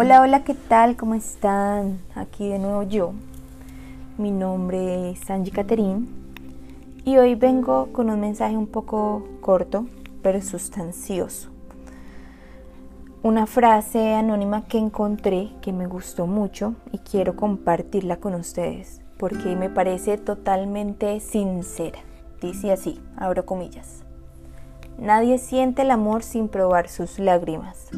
Hola, hola, ¿qué tal? ¿Cómo están? Aquí de nuevo yo. Mi nombre es Angie Caterín y hoy vengo con un mensaje un poco corto, pero sustancioso. Una frase anónima que encontré que me gustó mucho y quiero compartirla con ustedes porque me parece totalmente sincera. Dice así, abro comillas. Nadie siente el amor sin probar sus lágrimas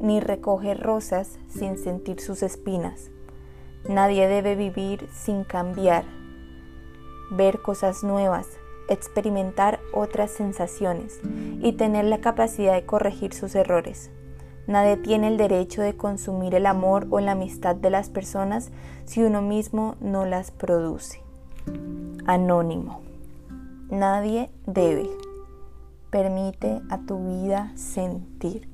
ni recoge rosas sin sentir sus espinas. Nadie debe vivir sin cambiar, ver cosas nuevas, experimentar otras sensaciones y tener la capacidad de corregir sus errores. Nadie tiene el derecho de consumir el amor o la amistad de las personas si uno mismo no las produce. Anónimo. Nadie debe. Permite a tu vida sentir.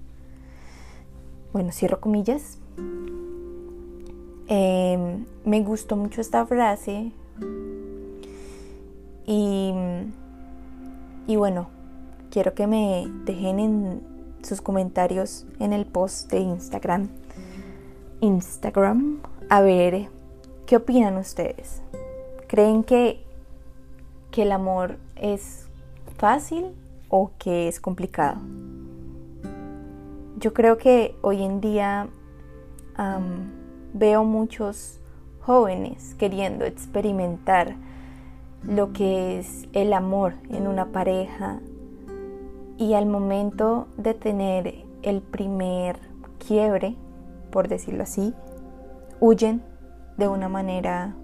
Bueno, cierro comillas. Em, me gustó mucho esta frase. Y, y bueno, quiero que me dejen en sus comentarios en el post de Instagram. Instagram. A ver, ¿qué opinan ustedes? ¿Creen que, que el amor es fácil o que es complicado? Yo creo que hoy en día veo muchos jóvenes queriendo experimentar lo que es el amor en una pareja y al momento de tener el primer quiebre, por decirlo así, huyen de una manera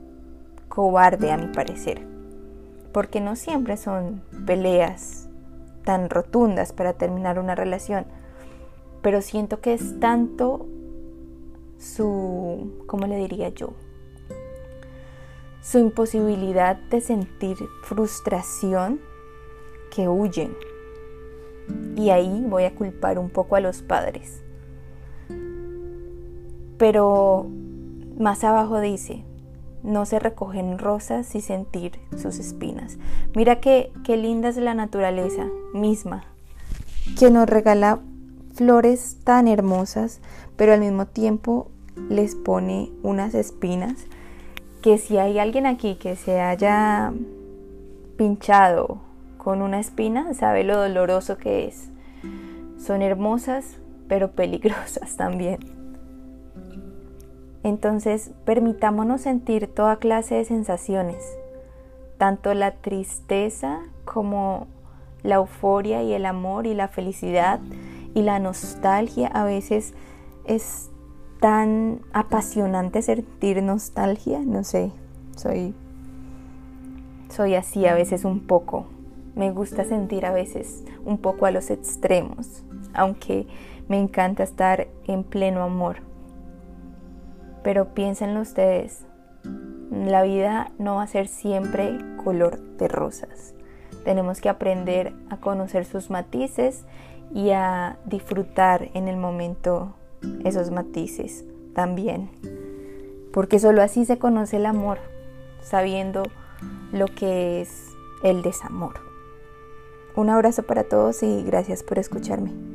cobarde a mi parecer, porque no siempre son peleas tan rotundas para terminar una relación pero siento que es tanto su, ¿cómo le diría yo? Su imposibilidad de sentir frustración que huyen. Y ahí voy a culpar un poco a los padres. Pero más abajo dice, no se recogen rosas y sentir sus espinas. Mira qué, qué linda es la naturaleza misma, que nos regala flores tan hermosas, pero al mismo tiempo les pone unas espinas que si hay alguien aquí que se haya pinchado con una espina, sabe lo doloroso que es. Son hermosas, pero peligrosas también. Entonces, permitámonos sentir toda clase de sensaciones, tanto la tristeza como la euforia y el amor y la felicidad y la nostalgia a veces es tan apasionante sentir nostalgia, no sé, soy soy así a veces un poco. Me gusta sentir a veces un poco a los extremos, aunque me encanta estar en pleno amor. Pero piénsenlo ustedes, la vida no va a ser siempre color de rosas. Tenemos que aprender a conocer sus matices y a disfrutar en el momento esos matices también. Porque solo así se conoce el amor, sabiendo lo que es el desamor. Un abrazo para todos y gracias por escucharme.